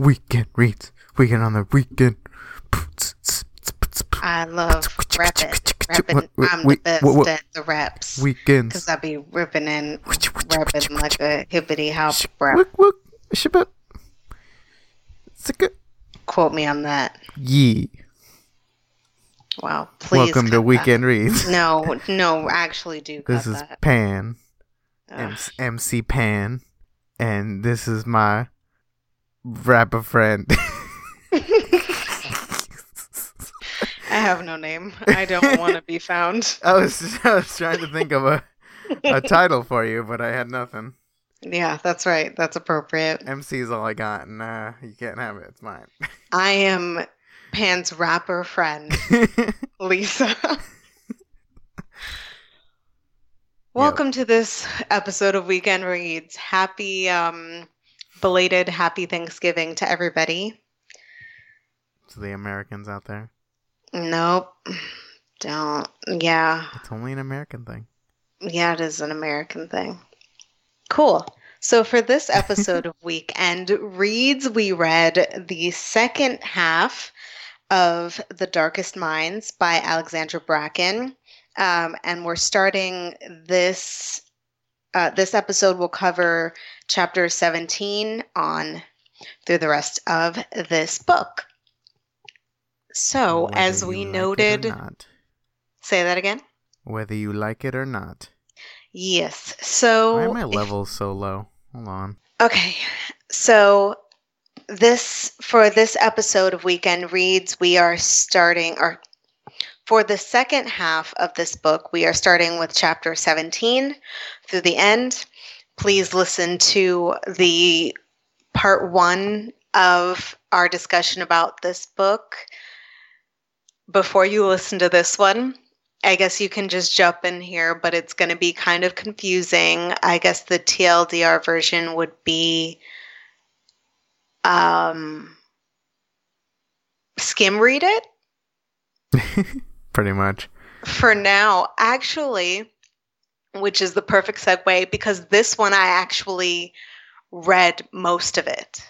weekend reads. Weekend on the weekend. I love rapping. Rapping. I'm the best what- what- at the raps. Weekends. Because I be ripping and rapping like a hippity hop rap. Wook, shabbat. Sicka. Quote me on that. Yee. Wow. Please. Welcome to that. Weekend Reads. No, no, actually do This is that. Pan, MC Pan, and this is my rapper friend. I have no name. I don't want to be found. I was I was trying to think of a a title for you, but I had nothing. Yeah, that's right. That's appropriate. MC is all I got, and uh, you can't have it. It's mine. I am Pan's rapper friend, Lisa. Welcome to this episode of Weekend Reads. Happy um belated happy Thanksgiving to everybody. to the Americans out there, Nope. Don't. Yeah. it's only an American thing. Yeah, it is an American thing. Cool. So for this episode of Weekend Reads, we read the second half of The Darkest Minds by Alexandra Bracken. Um, and we're starting this uh, this episode will cover chapter 17 on through the rest of this book. So, Whether as we like noted, not. say that again. whether you like it or not. Yes. So Why are my levels so low? Hold on. Okay. So this for this episode of Weekend Reads, we are starting or for the second half of this book, we are starting with chapter 17 through the end. Please listen to the part 1 of our discussion about this book before you listen to this one. I guess you can just jump in here, but it's going to be kind of confusing. I guess the TLDR version would be um, skim read it Pretty much. for now. Actually, which is the perfect segue because this one I actually read most of it.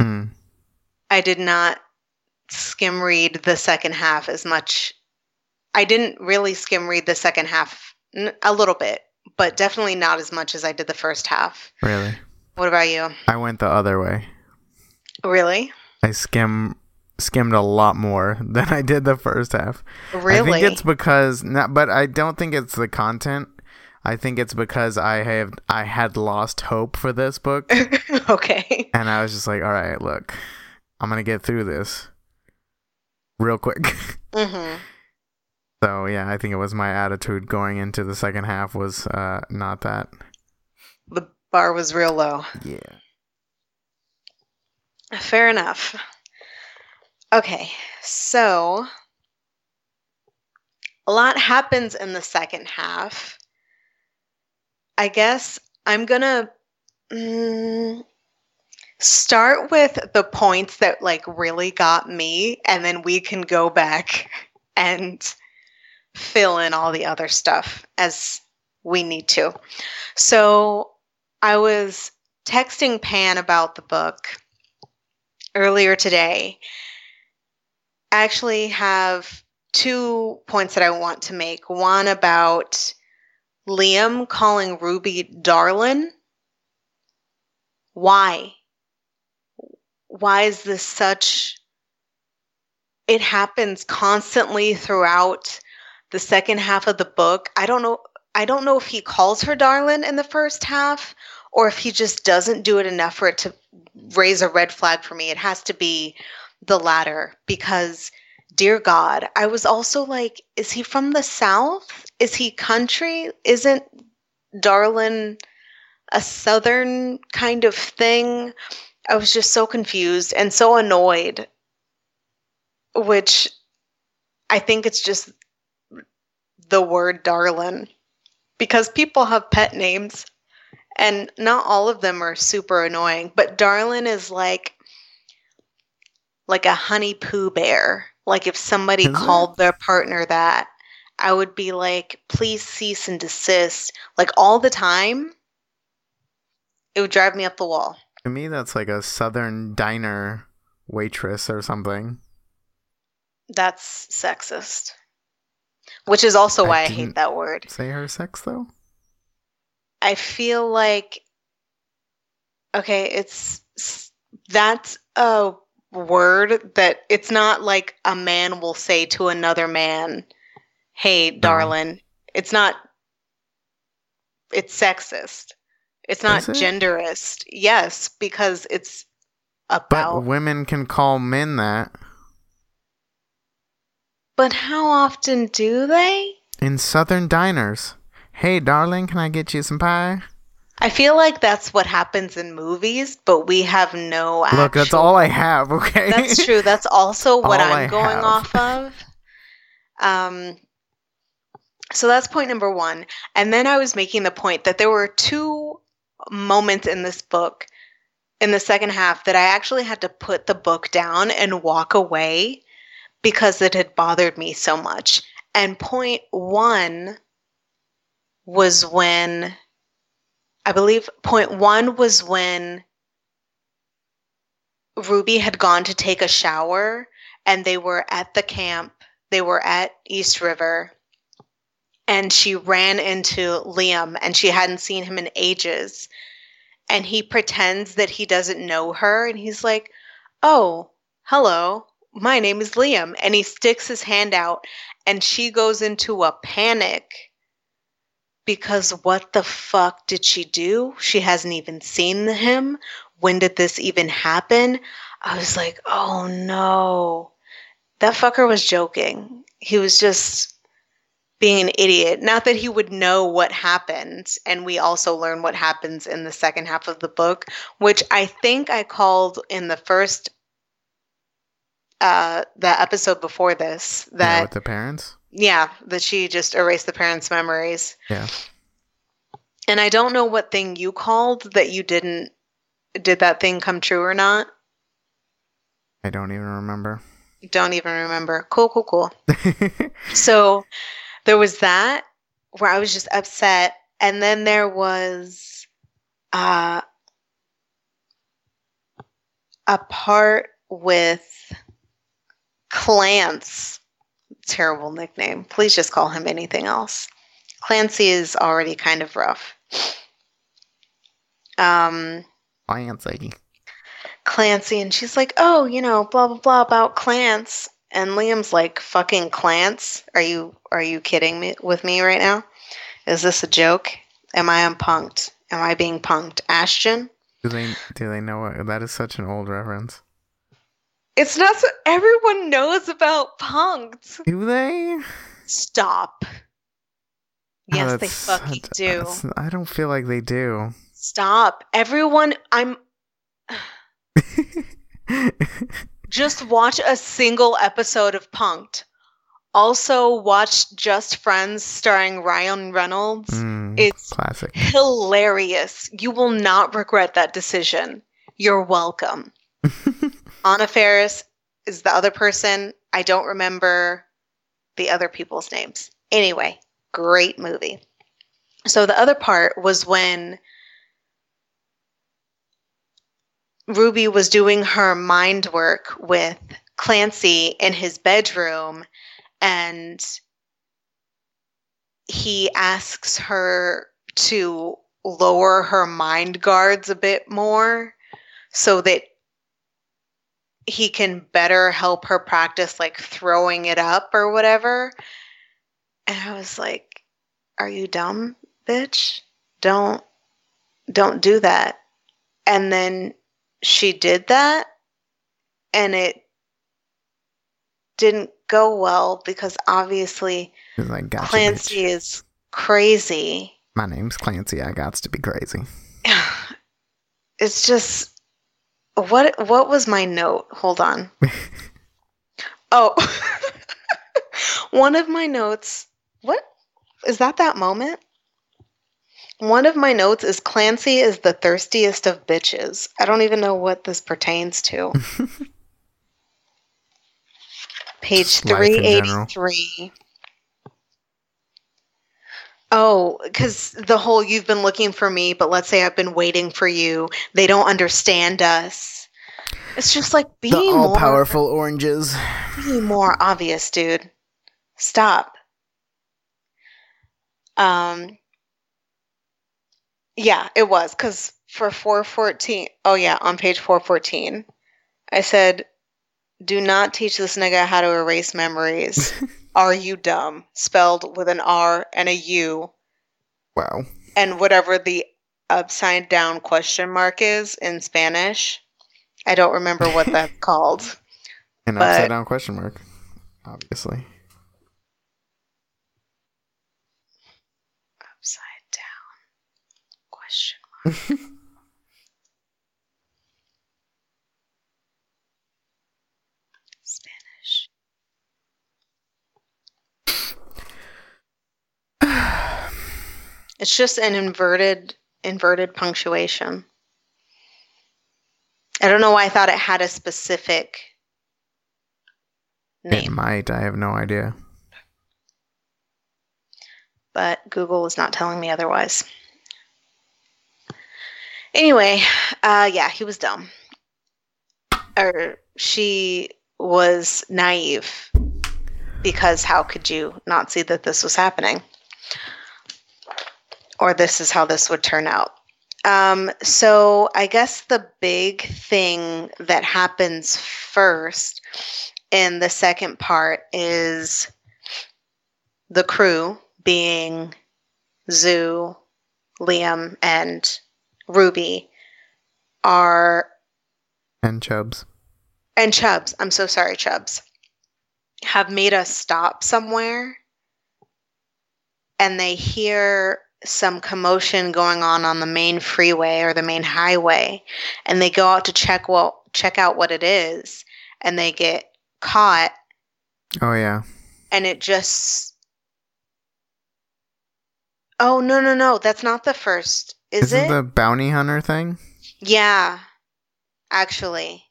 Hmm. I did not skim read the second half as much. I didn't really skim read the second half n- a little bit, but definitely not as much as I did the first half. Really. What about you? I went the other way. Really? I skim skimmed a lot more than I did the first half. Really? I think it's because not, but I don't think it's the content. I think it's because I have I had lost hope for this book, okay. and I was just like, all right, look, I'm gonna get through this real quick. hmm so yeah, I think it was my attitude going into the second half was uh, not that. The bar was real low. Yeah. Fair enough. Okay, so a lot happens in the second half. I guess I'm gonna mm, start with the points that like really got me, and then we can go back and fill in all the other stuff as we need to. So I was texting Pan about the book earlier today. I actually have two points that I want to make. One about Liam calling Ruby darling. Why? Why is this such it happens constantly throughout the second half of the book. I don't know I don't know if he calls her darling in the first half or if he just doesn't do it enough for it to raise a red flag for me. It has to be the latter because dear god, I was also like is he from the south? Is he country? Isn't darling a southern kind of thing? I was just so confused and so annoyed which I think it's just the word darling because people have pet names and not all of them are super annoying but darling is like like a honey poo bear like if somebody called their partner that i would be like please cease and desist like all the time it would drive me up the wall To me, that's like a southern diner waitress or something. That's sexist. Which is also why I, didn't- hate that word. Say her sex though. I feel like okay, it's that's a word that it's not like a man will say to another man, "Hey, mm-hmm. darling." It's not it's sexist. It's not it? genderist. Yes, because it's But about women can call men that. But how often do they? In southern diners. Hey, darling, can I get you some pie? I feel like that's what happens in movies, but we have no Look, that's all I have, okay? That's true. That's also what I'm I going have. off of. Um, so that's point number one. And then I was making the point that there were two moments in this book, in the second half, that I actually had to put the book down and walk away because it had bothered me so much. And point one was when, I believe, point one was when Ruby had gone to take a shower and they were at the camp. They were at East River and she ran into Liam and she hadn't seen him in ages. And he pretends that he doesn't know her and he's like, Oh, hello, my name is Liam. And he sticks his hand out and she goes into a panic because what the fuck did she do? She hasn't even seen him. When did this even happen? I was like, oh no. That fucker was joking. He was just being an idiot. Not that he would know what happened. And we also learn what happens in the second half of the book, which I think I called in the first uh the episode before this yeah, that with the parents. Yeah, that she just erased the parents' memories. Yeah. And I don't know what thing you called that you didn't did that thing come true or not? I don't even remember. Don't even remember. Cool, cool, cool. So there was that where I was just upset and then there was uh a part with Clance. Terrible nickname. Please just call him anything else. Clancy is already kind of rough. Um Fancy. Clancy and she's like, "Oh, you know, blah blah blah about Clance." And Liam's like, "Fucking Clance? Are you are you kidding me with me right now? Is this a joke? Am I unpunked? Am I being punked?" Ashton? Do they do they know what that is such an old reference? It's not so everyone knows about punked. Do they? Stop. Oh, Yes, they fucking do. I don't feel like they do. Stop. Everyone I'm just watch a single episode of Punked. Also watch Just Friends starring Ryan Reynolds. Mm, It's classic. hilarious. You will not regret that decision. You're welcome. Anna Faris is the other person. I don't remember the other people's names. Anyway, great movie. So the other part was when Ruby was doing her mind work with Clancy in his bedroom and he asks her to lower her mind guards a bit more so that he can better help her practice like throwing it up or whatever. And I was like, are you dumb, bitch? Don't don't do that. And then she did that and it didn't go well because obviously like, gotcha, Clancy bitch. is crazy. My name's Clancy. I got to be crazy. It's just what what was my note? Hold on. oh. One of my notes. What is that that moment? One of my notes is Clancy is the thirstiest of bitches. I don't even know what this pertains to. Page Just life in general. 383. Oh, because the whole you've been looking for me, but let's say I've been waiting for you. They don't understand us. It's just like be the all more powerful oranges. be more obvious, dude. Stop. Um yeah, it was cuz for 414. Oh yeah, on page 414. I said do not teach this nigga how to erase memories. Are you dumb? Spelled with an R and a U Wow. and whatever the upside down question mark is in Spanish. I don't remember what that's called. An But- upside down question mark. Obviously. Upside down question Spanish. It's just an inverted inverted punctuation. I don't know why I thought it had a specific name. It might. I have no idea. but Google was not telling me otherwise. Anyway, uh, yeah, he was dumb. Or she was naive because how could you not see that this was happening? Or this is how this would turn out. Um, so I guess the big thing that happens first in the second part is the crew being Zoo, Liam, and Ruby are And Chubs and Chubs. I'm so sorry, Chubs have made us stop somewhere and they hear some commotion going on on the main freeway or the main highway and they go out to check what check out what it is and they get caught Oh yeah. and it just Oh no no no, that's not the first. Is Isn't it? the bounty hunter thing? Yeah, actually.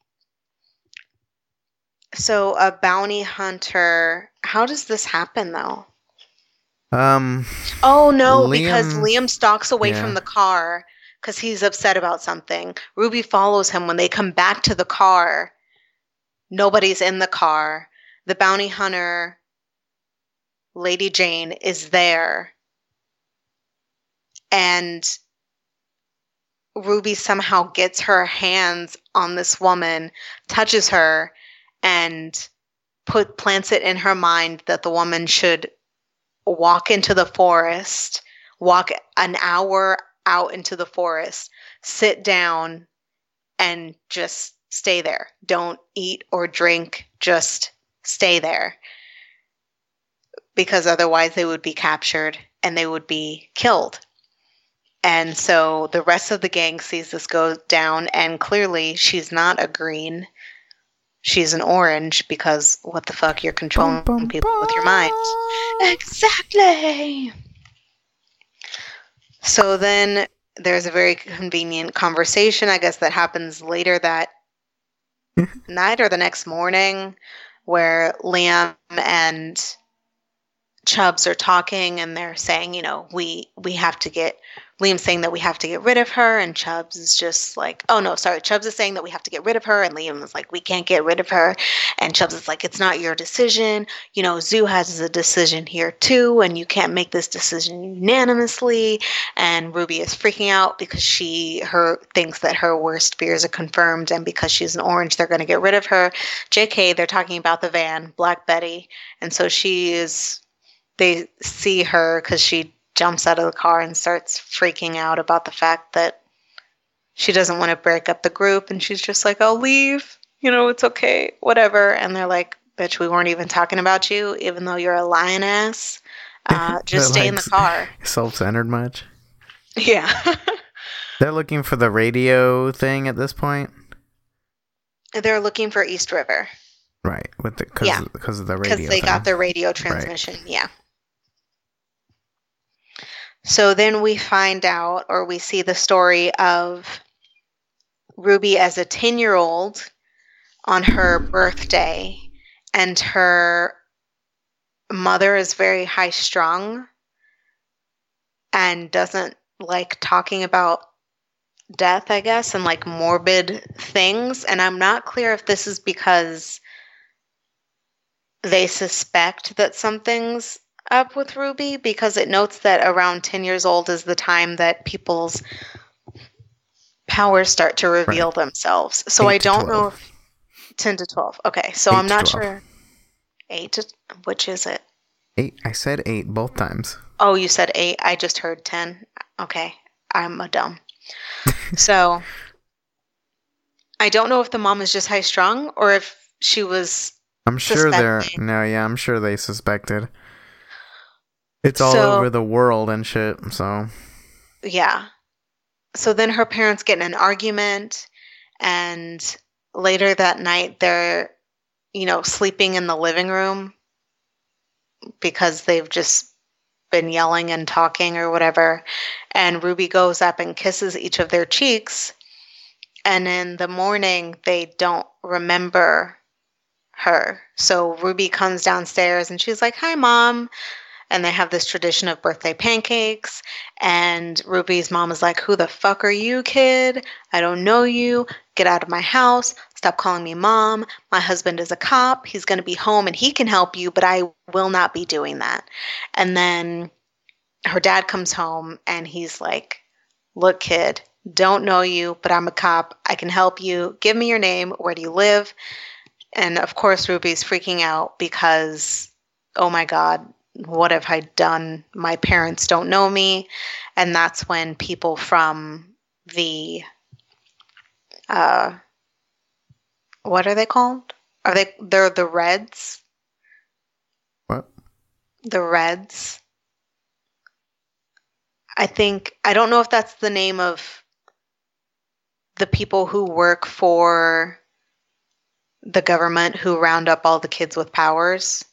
So a bounty hunter. How does this happen though? Um. Oh no, because Liam- Liam stalks away yeah. from the car because he's upset about something. Ruby follows him when they come back to the car. Nobody's in the car. The bounty hunter, Lady Jane, is there. And Ruby somehow gets her hands on this woman, touches her, and put plants it in her mind that the woman should walk into the forest, walk an hour out into the forest, sit down, and just stay there. Don't eat or drink, just stay there. Because otherwise, they would be captured and they would be killed. And so the rest of the gang sees this go down, and clearly she's not a green. She's an orange because what the fuck? You're controlling Bum, bum, people with your mind. Exactly. So then there's a very convenient conversation, I guess, that happens later that mm-hmm. night or the next morning where Liam and Chubs are talking and they're saying, you know, we we have to get Liam's saying that we have to get rid of her and Chubs is just like, oh no, sorry, Chubs is saying that we have to get rid of her and Liam is like, we can't get rid of her and Chubs is like, it's not your decision. You know, Zoo has a decision here too and you can't make this decision unanimously and Ruby is freaking out because she her thinks that her worst fears are confirmed and because she's an orange they're going to get rid of her. JK, they're talking about the van, Black Betty, and so she is they see her because she jumps out of the car and starts freaking out about the fact that she doesn't want to break up the group and she's just like i'll leave you know it's okay whatever and they're like bitch we weren't even talking about you even though you're a lioness uh, just stay in the car Self-centered much? yeah They're looking for the radio thing at this point, they're looking for east river right? With the because Yeah. because of the radio. because they got thing. their radio transmission. Yeah. So then we find out, or we see the story of Ruby as a 10 year old on her birthday, and her mother is very high strung and doesn't like talking about death, I guess, and like morbid things. And I'm not clear if this is because they suspect that something's up with Ruby because it notes that around 10 years old is the time that people's powers start to reveal Right. themselves. So I don't know if 10 to 12. Okay, so Eight I'm not 12. sure. 8 to which is it? Eight. I said eight both times. Oh, you said 8. I just heard 10. Okay, I'm a dumb. so I don't know if the mom is just high strung or if she was I'm sure they're no, yeah, I'm sure they suspected. It's all So- over the world and shit. So Yeah. So then her parents get in an argument, and later that night they're, you know, sleeping in the living room because they've just been yelling and talking or whatever. And Ruby goes up and kisses each of their cheeks. And in the morning, they don't remember her. So Ruby comes downstairs and she's like, Hi, mom. And they have this tradition of birthday pancakes. And Ruby's mom is like, Who the fuck are you, kid? I don't know you. Get out of my house. Stop calling me mom. My husband is a cop. He's going to be home and he can help you, but I will not be doing that. And then her dad comes home and he's like, Look, kid, don't know you, but I'm a cop. I can help you. Give me your name. Where do you live? And of course, Ruby's freaking out because, oh my God, what have I done? My parents don't know me. And that's when people from the, uh, what are they called? Are they, they're the Reds? what? The Reds. I think, I don't know if that's the name of the people who work for the government who round up all the kids with powers.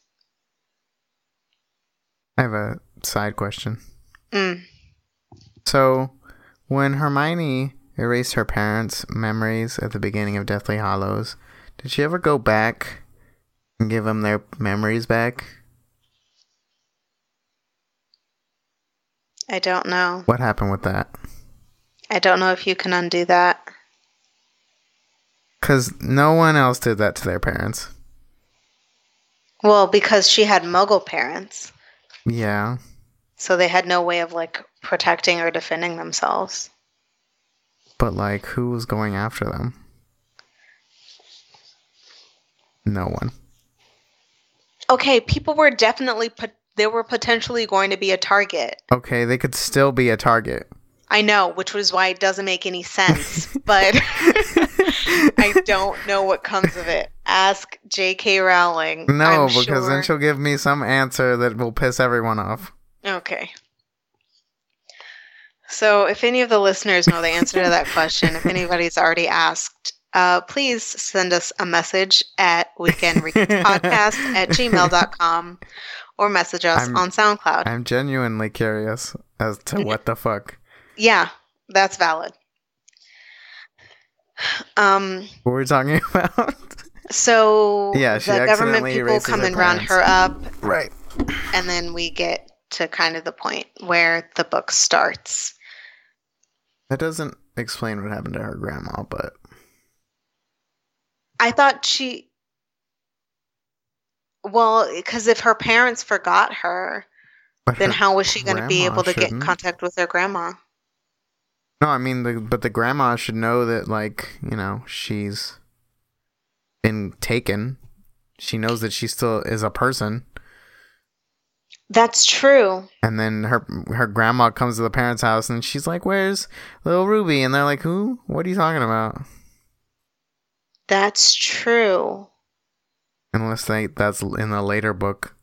I have a side question. Mm. So, when Hermione erased her parents' memories at the beginning of Deathly Hallows, did she ever go back and give them their memories back? I don't know. What happened with that? I don't know if you can undo that. Because no one else did that to their parents. Well, because she had muggle parents, Yeah. so they had no way of like protecting or defending themselves. But, like, who was going after them? No one. Okay, people were definitely put they were potentially going to be a target. Okay, they could still be a target. I know, which was why it doesn't make any sense, but I don't know what comes of it. Ask J.K. Rowling. No, I'm because sure- then she'll give me some answer that will piss everyone off. Okay. So, if any of the listeners know the answer to that question, if anybody's already asked, uh, please send us a message at weekendreadspodcast at gmail.com or message us I'm- on SoundCloud. I'm genuinely curious as to what the fuck. yeah, that's valid. Um, What were we're talking about? So Yeah, the government people come and round her up, right. and then we get to kind of the point where the book starts. That doesn't explain what happened to her grandma, but I thought she. Well, because if her parents forgot her, but then her how was she going to be able to get in contact with her grandma? No, I mean, the, but the grandma should know that, like, you know, she's been taken. She knows that she still is a person. That's true. And then her her grandma comes to the parents' house and she's like, "Where's little Ruby?" And they're like, "Who? What are you talking about?" That's true. Unless they that's in the later book.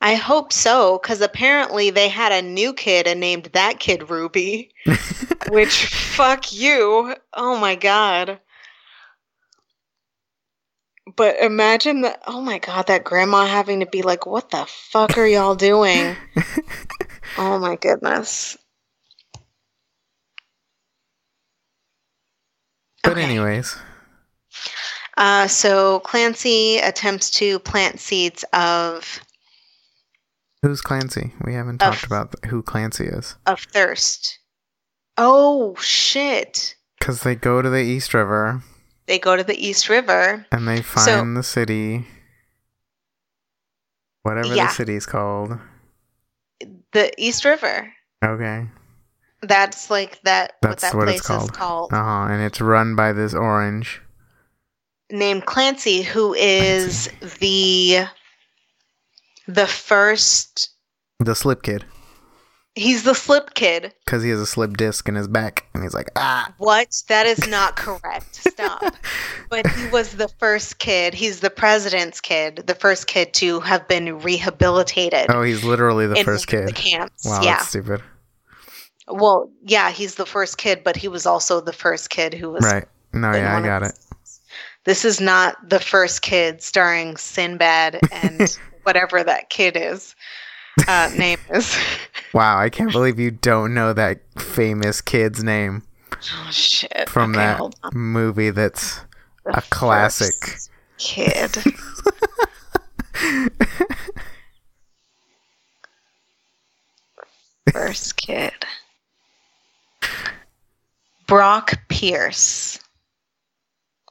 I hope so, because apparently they had a new kid and named that kid Ruby, which, fuck you. Oh my god. But imagine that. Oh my god, that grandma having to be like, what the fuck are y'all doing? oh my goodness. But Okay. anyways, Uh, so Clancy attempts to plant seeds of who's Clancy? We haven't Of- talked about th- who Clancy is. of thirst. Oh shit. Because they go to the East River They go to the East River. and they find So- the city. Whatever Yeah. the city's called. The East River. Okay. That's like that what That's that what place it's called. is called. Uh huh. And it's run by this orange. Named Clancy, who is the the first The slip kid. He's the slip kid. Because he has a slip disc in his back. And he's like, ah. What? That is not correct. Stop. But he was the first kid. He's the president's kid, the first kid to have been rehabilitated Oh, he's literally the first kid. the camps. Wow, yeah. that's stupid. Well, yeah, he's the first kid, but he was also the first kid who was Right. No, yeah, I got it. This is not the first kid starring Sinbad and whatever that kid is. Uh, name is. Wow, I can't believe you don't know that famous kid's name Oh shit! from Okay, that movie that's The a classic. kid. first kid. Brock Pierce.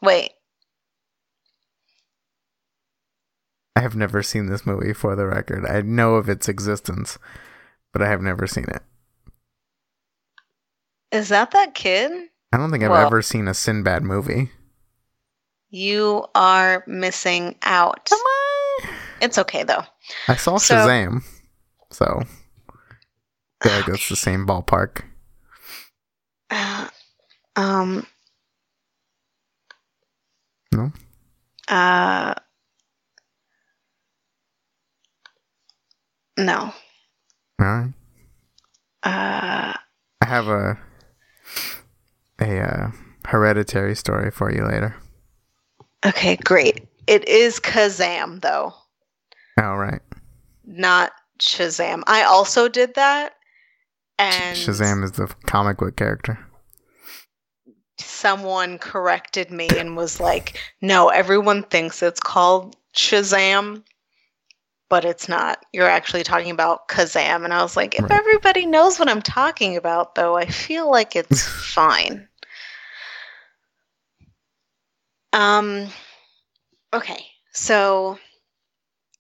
Wait, I have never seen this movie for the record. I know of its existence, but I have never seen it. is that that kid? I don't think I've Well- ever seen a Sinbad movie. You are missing out. Come on. It's okay though. I saw So- Shazam, so I feel like it's the same ballpark. Uh, um. No? Uh. No. All right. Uh. I have a a uh, hereditary story for you later. Okay, great. It is Kazam though, All right. not Shazam. I also did that, and Shazam is the comic book character. someone corrected me and was like, "No, everyone thinks it's called Shazam." But it's not. You're actually talking about Kazam. And I was like, if Right. everybody knows what I'm talking about, though, I feel like it's fine. Um, okay. So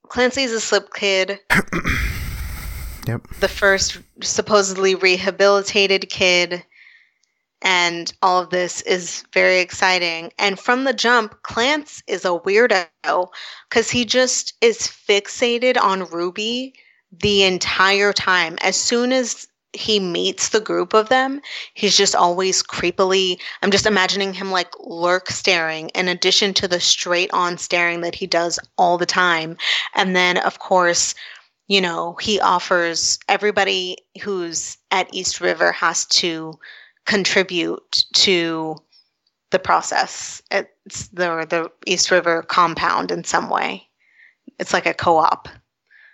Clancy's a slip kid, Yep. the first supposedly rehabilitated kid, and all of this is very exciting. And from the jump, Clance is a weirdo because he just is fixated on Ruby the entire time. As soon as he meets the group of them, he's just always creepily. I'm just imagining him like lurk staring, in addition to the straight on staring that he does all the time. And then, of course, you know, he offers everybody who's at East River has to contribute to the process. It's the the East River compound in some way. It's like a co-op.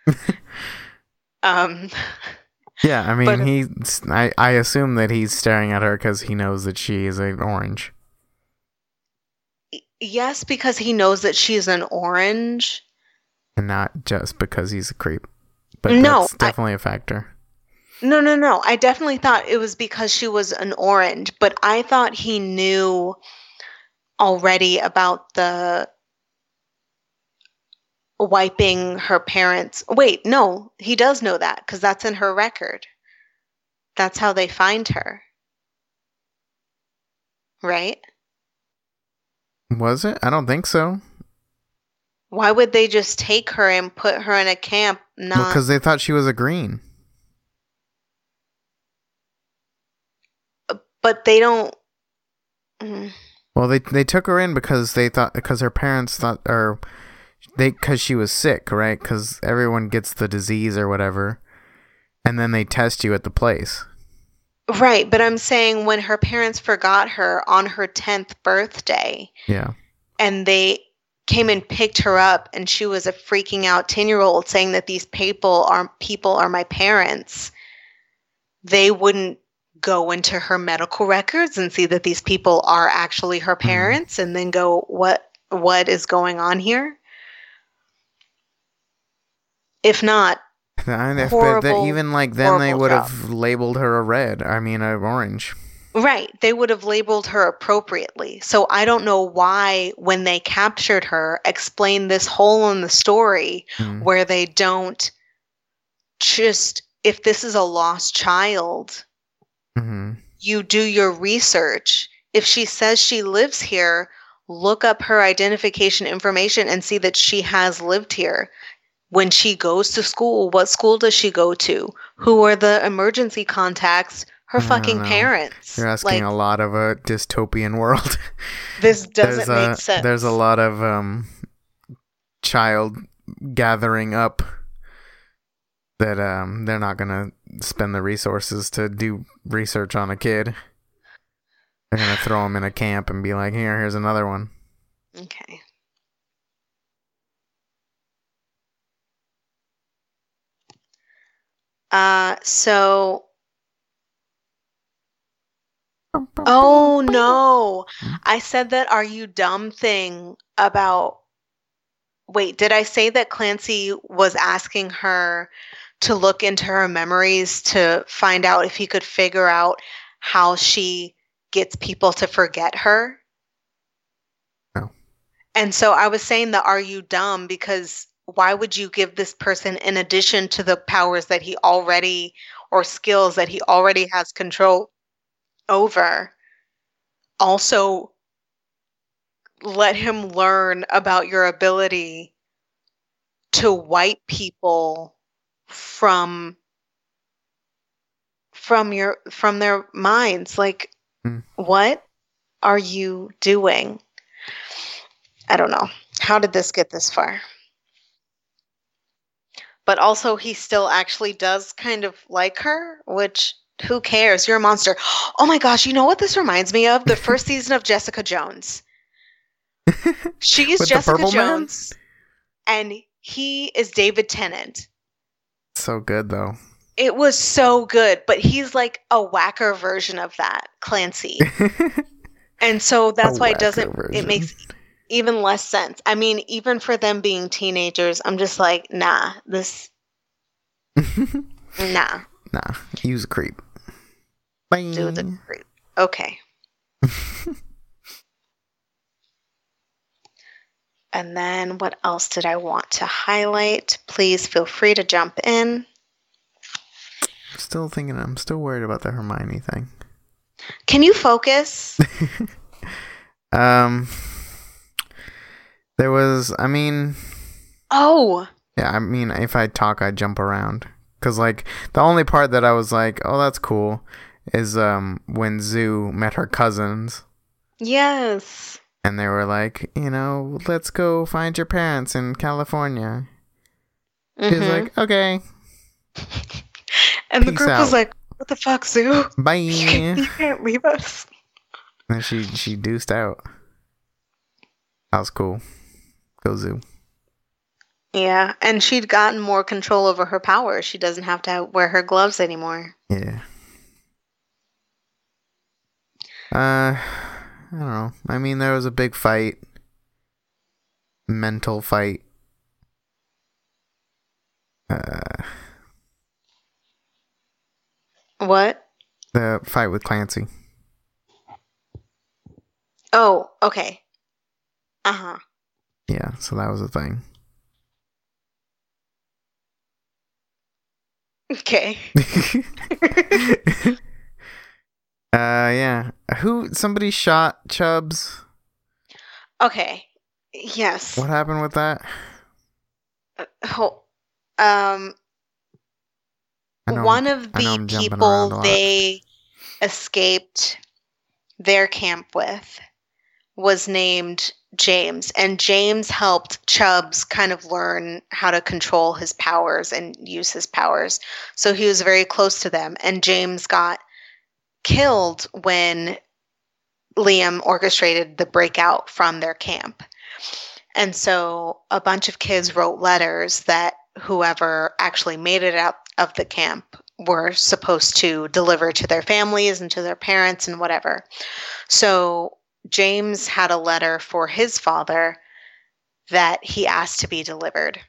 um, Yeah, I mean, But- he. I, I assume that he's staring at her because he knows that she is an orange. yes, because he knows that she's an orange. and not just because he's a creep. But No, that's definitely a factor. No, no, no. I definitely thought it was because she was an orange, but I thought he knew already about the wiping her parents. Wait, no, he does know that because that's in her record. That's how they find her. Right? Was it? I don't think so. Why would they just take her and put her in a camp? Not Because they thought she was a green. But they don't. Mm. Well, they they took her in because they thought because her parents thought or they because she was sick, right? Because everyone gets the disease or whatever, and then they test you at the place. Right, but I'm saying when her parents forgot her on her 10th birthday Yeah, and they came and picked her up and she was a freaking out 10-year-old saying that these people are people are my parents. They wouldn't go into her medical records and see that these people are actually her parents and then go what what is going on here? If not, and if, Horrible, that even like then they would job. have labeled her a red. I mean, a orange. Right. They would have labeled her appropriately. So I don't know why, when they captured her, explain this hole in the story Mm. where they don't just, if this is a lost child, hmm you do your research. If she says she lives here, look up her identification information and see that she has lived here. When she goes to school, what school does she go to? Who are the emergency contacts? Her fucking know. parents. You're asking like, a lot of a dystopian world. this doesn't a, make sense. There's a lot of um, child gathering up that um, they're not gonna spend the resources to do research on a kid. They're gonna throw him in a camp and be like, "Here, here's another one." Okay. Uh, so Oh no. I said that are you dumb thing about Wait, did I say that Clancy was asking her to look into her memories to find out if he could figure out how she gets people to forget her? No. And so I was saying that are you dumb because why would you give this person in addition to the powers that he already or skills that he already has control over also let him learn about your ability to wipe people from from your from their minds like Hmm. what are you doing? I don't know. How did this get this far? But also he still actually does kind of like her which who cares? You're a monster. Oh my gosh you know what this reminds me of? The first season of jessica jones. She's jessica purple man? jones and he is david tennant So good though. it was so good but he's like a whacker version of that clancy and so that's A why it doesn't it makes even less sense i mean even for them being teenagers i'm just like nah this nah nah, use a creep. Bye. do the creep okay and then what else did i want to highlight please feel free to jump in I'm Still thinking. I'm still worried about the Hermione thing. can you focus Um, there was. I mean, oh yeah. I mean, if I talk, I jump around. Cause like the only part that I was like, oh, that's cool, is um when Zoo met her cousins. yes and they were like, you know, let's go find your parents in California. He was Mhm. like, okay, and the peace group was like what the fuck zoo bye. you can't, you can't leave us and she she deuced out. That was cool. Go zoo. Yeah, and she'd gotten more control over her powers. She doesn't have to wear her gloves anymore. Yeah. Uh, I don't know. I mean, there was a big fight. Mental fight. Uh, What? the fight with Clancy. Oh, okay. Uh huh. Yeah, so that was a thing. Okay. uh yeah. Who somebody shot Chubs? okay. Yes. What happened with that? Ho- um, know one of the I'm jumping around a people they escaped their camp with was named James, and James helped Chubs kind of learn how to control his powers and use his powers. So he was very close to them, and James got killed when Liam orchestrated the breakout from their camp. And so a bunch of kids wrote letters that whoever actually made it out of the camp were supposed to deliver to their families and to their parents and whatever. So James had a letter for his father that he asked to be delivered.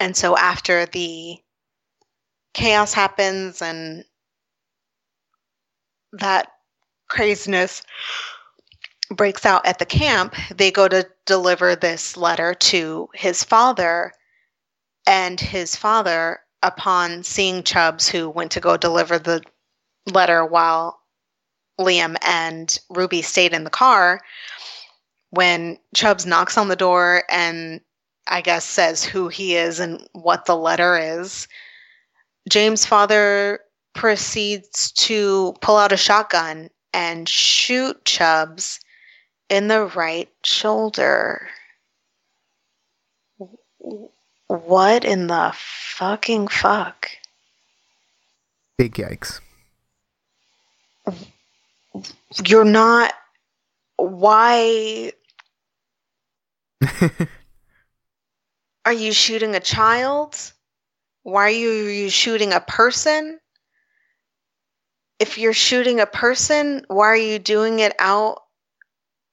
And so after the chaos happens and that craziness breaks out at the camp, they go to deliver this letter to his father, and his father, upon seeing Chubs, who went to go deliver the letter while Liam and Ruby stayed in the car, when Chubs knocks on the door and I guess says who he is and what the letter is, James' father proceeds to pull out a shotgun and shoot Chubs in the right shoulder. What in the fucking fuck? Big yikes. You're not. Why are you shooting a child? Why are you shooting a person? If you're shooting a person, why are you doing it out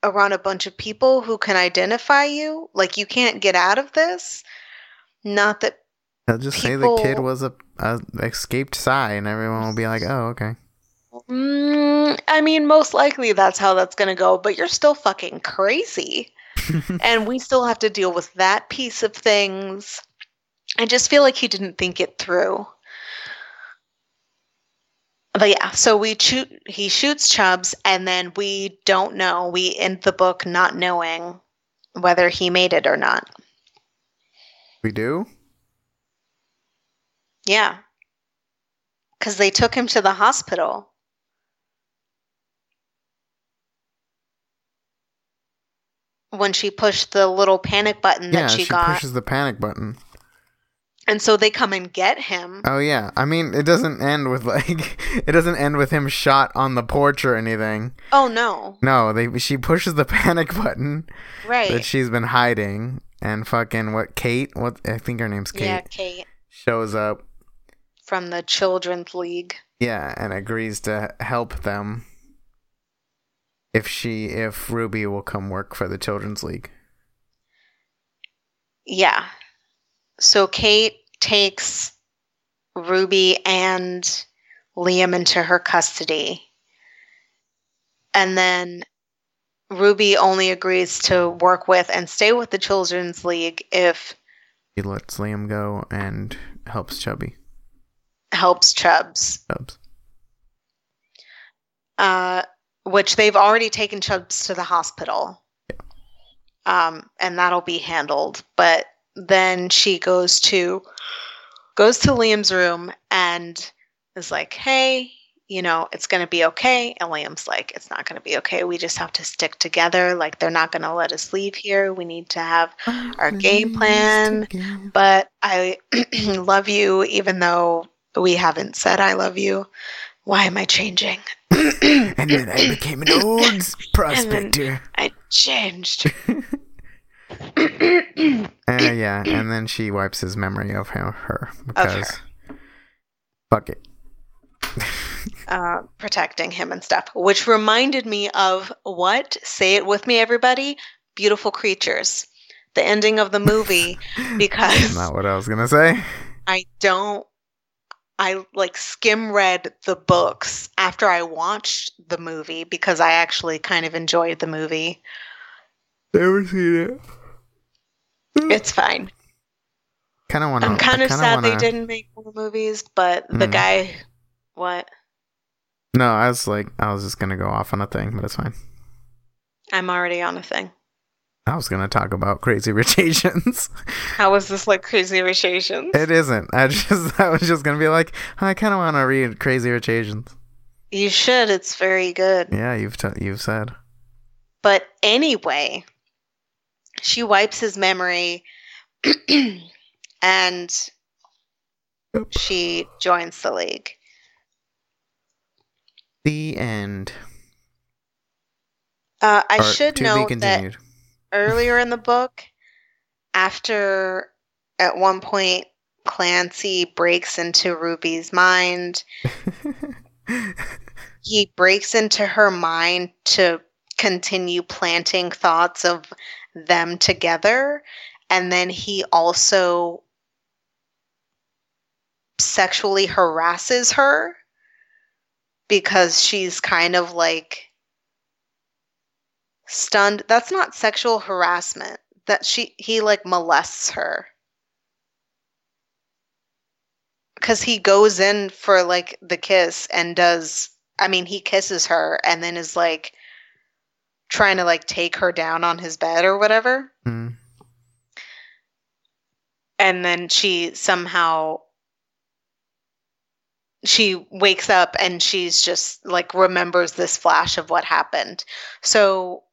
around a bunch of people who can identify you? Like you can't get out of this? Not that They'll just say the kid was a, a escaped Psi, and everyone will be like, "Oh, okay." Mm, I mean, most likely that's how that's going to go, but you're still fucking crazy. and we still have to deal with that piece of things. I just feel like he didn't think it through. But yeah, so we shoot he shoots Chubs and then we don't know. We end the book not knowing whether he made it or not. We do? Yeah. Cuz they took him to the hospital. when she pushed the little panic button yeah, that she, got. she got. pushes the panic button. And so they come and get him. Oh yeah. I mean, it doesn't end with like it doesn't end with him shot on the porch or anything. Oh no. No, they she pushes the panic button. Right. That she's been hiding and fucking what Kate, what I think her name's Kate. Yeah, Kate. Shows up from the Children's League. Yeah, and agrees to help them if she if Ruby will come work for the Children's League. Yeah. So Kate takes Ruby and Liam into her custody. And then Ruby only agrees to work with and stay with the Children's League if he lets Liam go and helps Chubby. Helps Chubs. Chubs. Uh, which they've already taken Chubs to the hospital. Yeah. Um, and that'll be handled. But then she goes to goes to Liam's room and is like, "Hey, you know, it's going to be okay." And Liam's like, "It's not going to be okay. We just have to stick together. Like they're not going to let us leave here. We need to have our game plan. But I love you even though we haven't said I love you. Why am I changing? and then I became an old prospector. I changed. uh, yeah, and then she wipes his memory of him, her because of her. fuck it. uh, protecting him and stuff, which reminded me of what? Say it with me, everybody. Beautiful creatures. The ending of the movie, because not what I was gonna say. I don't I like skim read the books after I watched the movie because I actually kind of enjoyed the movie. Never seen it. It's fine. Kind of want to. I'm kind of sad wanna... they didn't make more movies, but the mm. guy, what? No, I was like, I was just gonna go off on a thing, but it's fine. I'm already on a thing. I was gonna talk about Crazy Rich Asians. How was this like Crazy Rich Asians? It isn't. I just I was just gonna be like, I kind of want to read Crazy Rich Asians. You should. It's very good. Yeah, you've t- you've said. But anyway, she wipes his memory, and she joins the league. The end. Uh, I or should note that earlier in the book, after at one point Clancy breaks into Ruby's mind, he breaks into her mind to continue planting thoughts of them together. And then he also sexually harasses her because she's kind of like stunned. That's not sexual harassment. That she he like molests her. Cuz he goes in for like the kiss and does I mean, he kisses her and then is like trying to like take her down on his bed or whatever. Mm. And then she somehow she wakes up and she's just like remembers this flash of what happened. So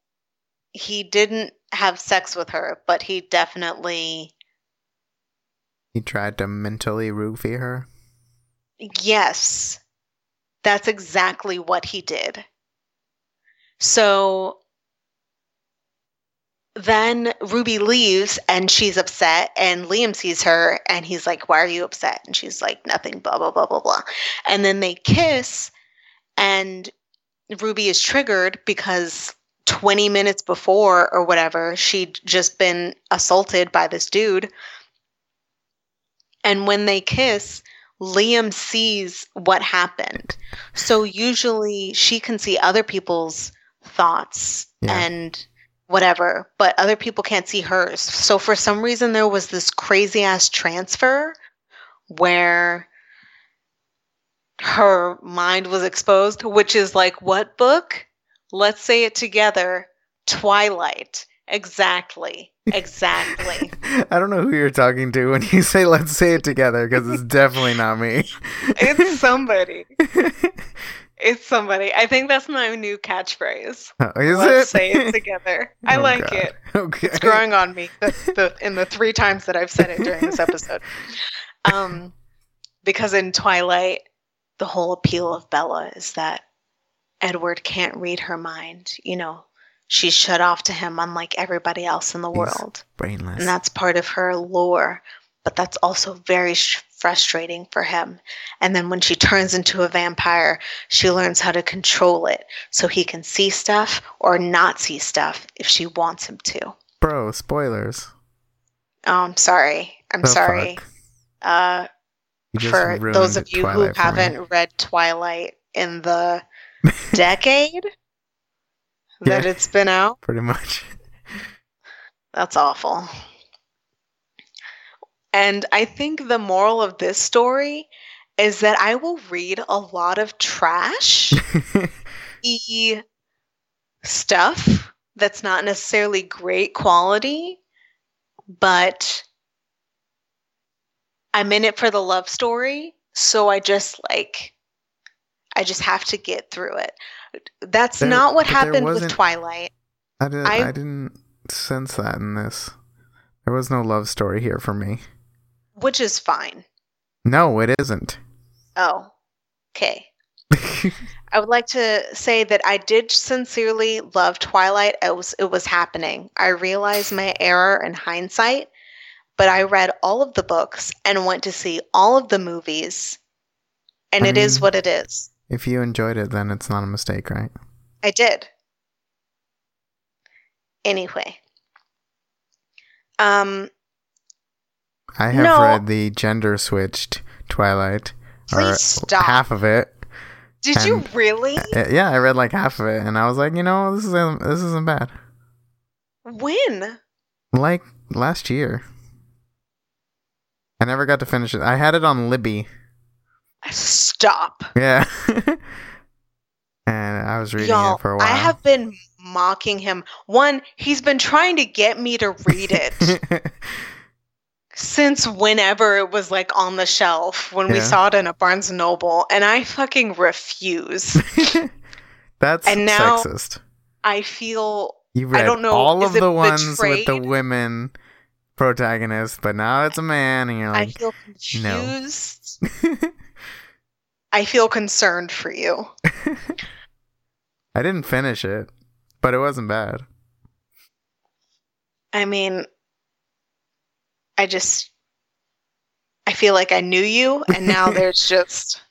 he didn't have sex with her, but he definitely He tried to mentally roofie her. yes. That's exactly what he did. So then Ruby leaves and she's upset, and Liam sees her and he's like, Why are you upset? And she's like, Nothing, blah, blah, blah, blah, blah. And then they kiss, and Ruby is triggered because 20 minutes before or whatever, she'd just been assaulted by this dude. And when they kiss, Liam sees what happened. So usually she can see other people's thoughts Yeah. and whatever, but other people can't see hers. So for some reason, there was this crazy ass transfer where her mind was exposed, which is like, what book? Let's say it together Twilight. Exactly. Exactly. I don't know who you're talking to when you say let's say it together because it's definitely not me. it's somebody. It's somebody. I think that's my new catchphrase. Is Let's it? say it together. I Oh, like God. it. Okay. It's growing on me the, the, in the three times that I've said it during this episode. Um, because in Twilight, the whole appeal of Bella is that Edward can't read her mind. You know, she's shut off to him, unlike everybody else in the He's world. Brainless. And that's part of her lore. But that's also very sh- frustrating for him. And then when she turns into a vampire, she learns how to control it so he can see stuff or not see stuff if she wants him to. Bro, spoilers. Oh, I'm sorry. I'm The sorry. Uh, for those of you Twilight who haven't read Twilight in the decade that Yeah. it's been out, Pretty much. that's awful. And I think the moral of this story is that I will read a lot of trash e stuff that's not necessarily great quality, but I'm in it for the love story, so I just like I just have to get through it. That's There- not what happened with Twilight. I, did, I- I didn't sense that in this. There was no love story here for me. Which is fine. No, it isn't. Oh, okay. I would like to say that I did sincerely love Twilight. It was it was happening. I realized my error in hindsight, but I read all of the books and went to see all of the movies, and I it is mean- what it is. if you enjoyed it, then it's not a mistake, right? I did. Anyway, um, I have No. read the gender switched Twilight. Please stop. Half of it. did you really? Uh, Yeah, I read like half of it, and I was like, you know, this isn't this isn't bad. When? Like last year, I never got to finish it. I had it on Libby. Stop. Yeah, and I was reading Y'all, it for a while. I have been mocking him. One, he's been trying to get me to read it since whenever it was like on the shelf when we saw it in a Barnes and Noble, and I fucking refuse. That's And now- sexist. I feel You I read don't know, all of the ones with the women protagonists, but now it's a man, and you're I like, feel no. I feel concerned for you. I didn't finish it, but it wasn't bad. I mean, I just I feel like I knew you, and now there's just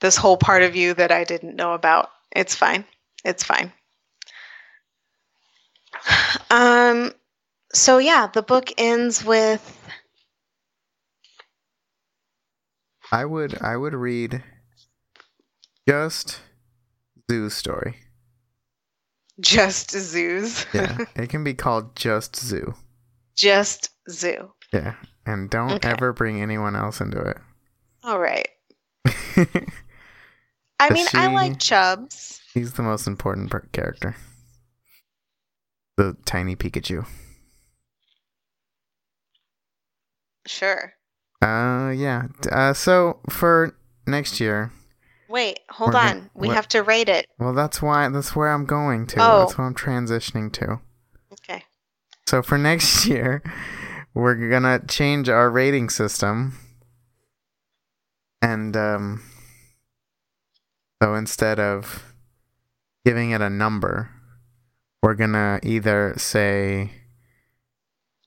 this whole part of you that I didn't know about. It's fine. It's fine. Um so yeah, the book ends with I would I would read just Zu's story. Just Zu's. Yeah, it can be called just Zu. Just Zu. Yeah, and don't Okay. ever bring anyone else into it. All right. I mean, I like Chubs. He's the most important per- character. The tiny Pikachu. Sure. Uh, yeah. Uh, so for next year, Wait, hold on. gonna- we what- have to rate it. well, that's why that's where I'm going to. Oh. That's what I'm transitioning to. Okay. So for next year, we're gonna change our rating system, and um, so instead of giving it a number, we're gonna either say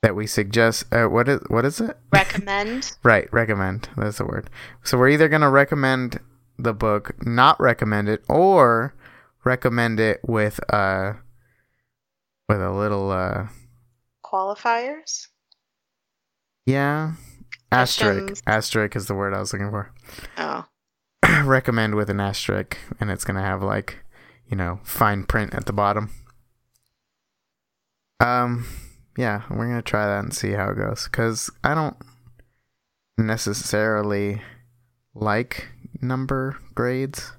that we suggest uh, what is what is it? Recommend. Right, recommend. That's the word. So we're either gonna recommend the book, not recommend it, or recommend it with uh with a little uh Qualifiers. Yeah asterisk. Asterisk is the word I was looking for. Oh. recommend with an asterisk, and it's gonna have like you know fine print at the bottom. Um, yeah, we're gonna try that and see how it goes. Cause I don't necessarily like number grades.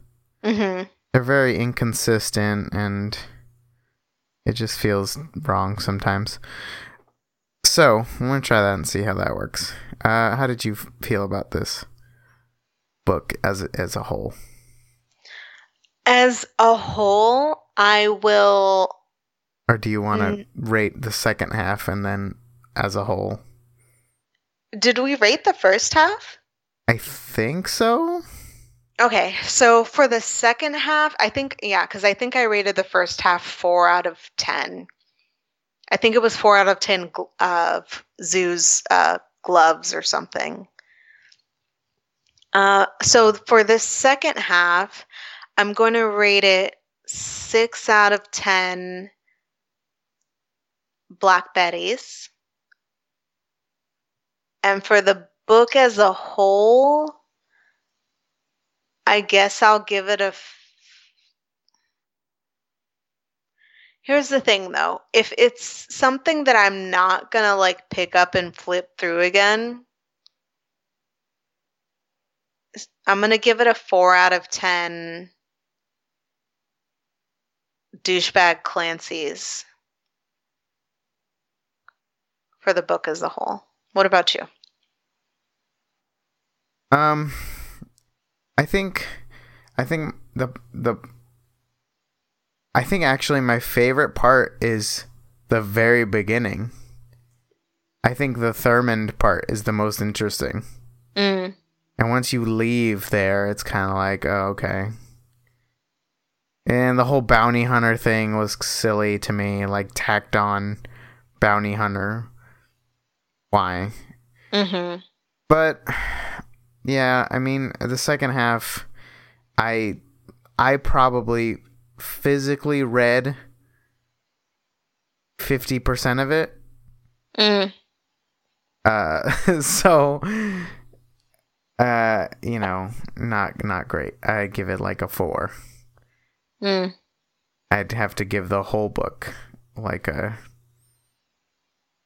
Mm-hmm. They're very inconsistent and it just feels wrong sometimes. So, I'm going to try that and see how that works. Uh, how did you feel about this book as a, as a whole? As a whole, I will. Or do you want to Mm. rate the second half and then as a whole? Did we rate the first half? I think so. Okay, so for the second half, I think, yeah, because I think I rated the first half four out of 10. I think it was four out of 10 gl- of Zu's uh, gloves or something. Uh, so for this second half, I'm going to rate it six out of 10 Black Betties. And for the book as a whole, I guess I'll give it a. Here's the thing though. If it's something that I'm not going to like pick up and flip through again, I'm going to give it a 4 out of 10 douchebag Clancy's for the book as a whole. What about you? Um, I think, I think the the, I think actually my favorite part is the very beginning. I think the Thurmond part is the most interesting, Mm. and once you leave there, it's kind of like, oh, okay. And the whole bounty hunter thing was silly to me, like tacked on bounty hunter. Why? Mhm. But yeah, I mean, the second half, I I probably physically read fifty percent of it. Mm. Uh, so uh, you know, not not great. I give it like a four. Mm. I'd have to give the whole book like a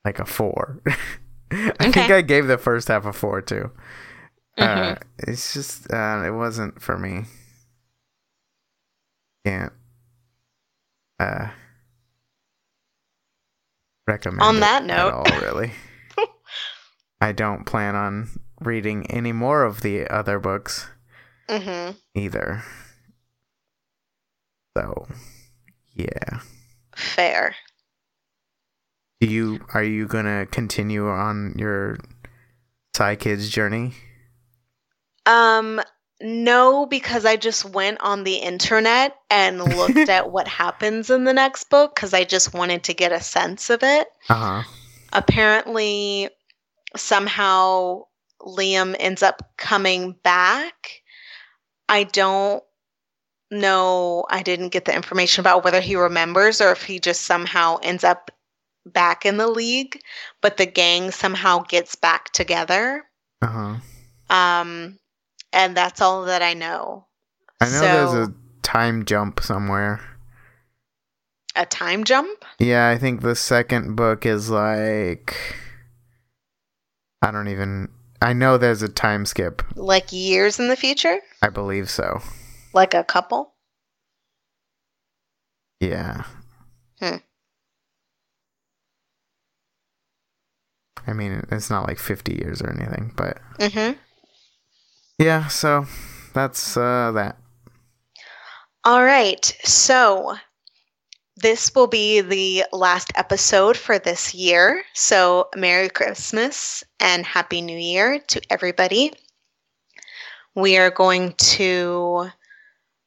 like a four. I think I gave the first half a four too. Uh, Mhm. it's just uh, it wasn't for me. Can't uh recommend On that at note. all, really. I don't plan on reading any more of the other books Mhm. either. So, yeah. Fair. Do you are you gonna continue on your Psi Kids journey? Um no because I just went on the internet and looked at what happens in the next book cuz I just wanted to get a sense of it. Uh huh. Apparently somehow Liam ends up coming back. I don't know. I didn't get the information about whether he remembers or if he just somehow ends up back in the league, but the gang somehow gets back together. Uh huh. Um, and that's all that I know. I know So- there's a time jump somewhere. a time jump. Yeah, I think the second book is like I don't even I know there's a time skip. Like years in the future? I believe so. Like a couple? Yeah. Hmm. I mean, it's not like 50 years or anything, but Mm-hmm. Yeah, so that's uh that. All right. So this will be the last episode for this year. So Merry Christmas and Happy New Year to everybody. We are going to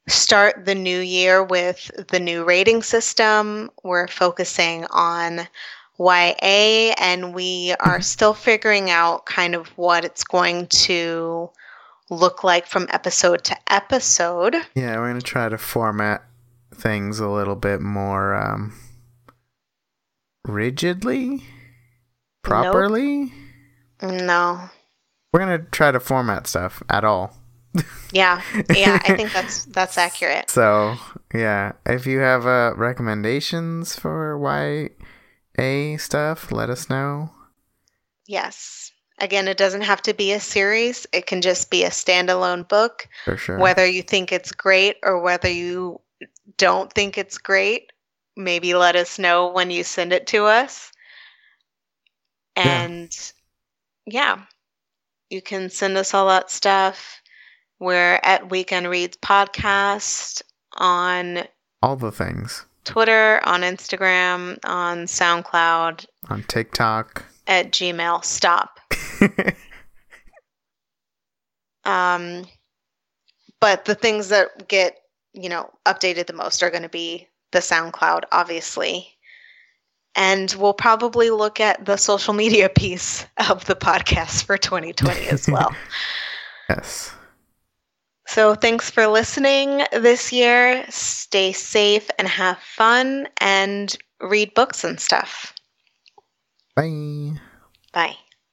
start the new year with the new rating system. We're focusing on YA and we are still figuring out kind of what it's going to look like from episode to episode. Yeah, we're going to try to format things a little bit more um rigidly, properly. No. We're going to try to format stuff at all. Yeah. Yeah, I think that's that's accurate. So, yeah, if you have uh, recommendations for YA stuff, let us know. Yes. Again, it doesn't have to be a series. It can just be a standalone book. For sure. Whether you think it's great or whether you don't think it's great, maybe let us know when you send it to us. Yeah. And yeah, you can send us all that stuff. We're at Weekend Reads Podcast on all the things Twitter, on Instagram, on SoundCloud, on TikTok. at Gmail. Stop. Um, but the things that get, you know, updated the most are going to be the SoundCloud, obviously. And we'll probably look at the social media piece of the podcast for 2020 as well. yes. so thanks for listening this year. Stay safe and have fun and read books and stuff. Bye. Bye.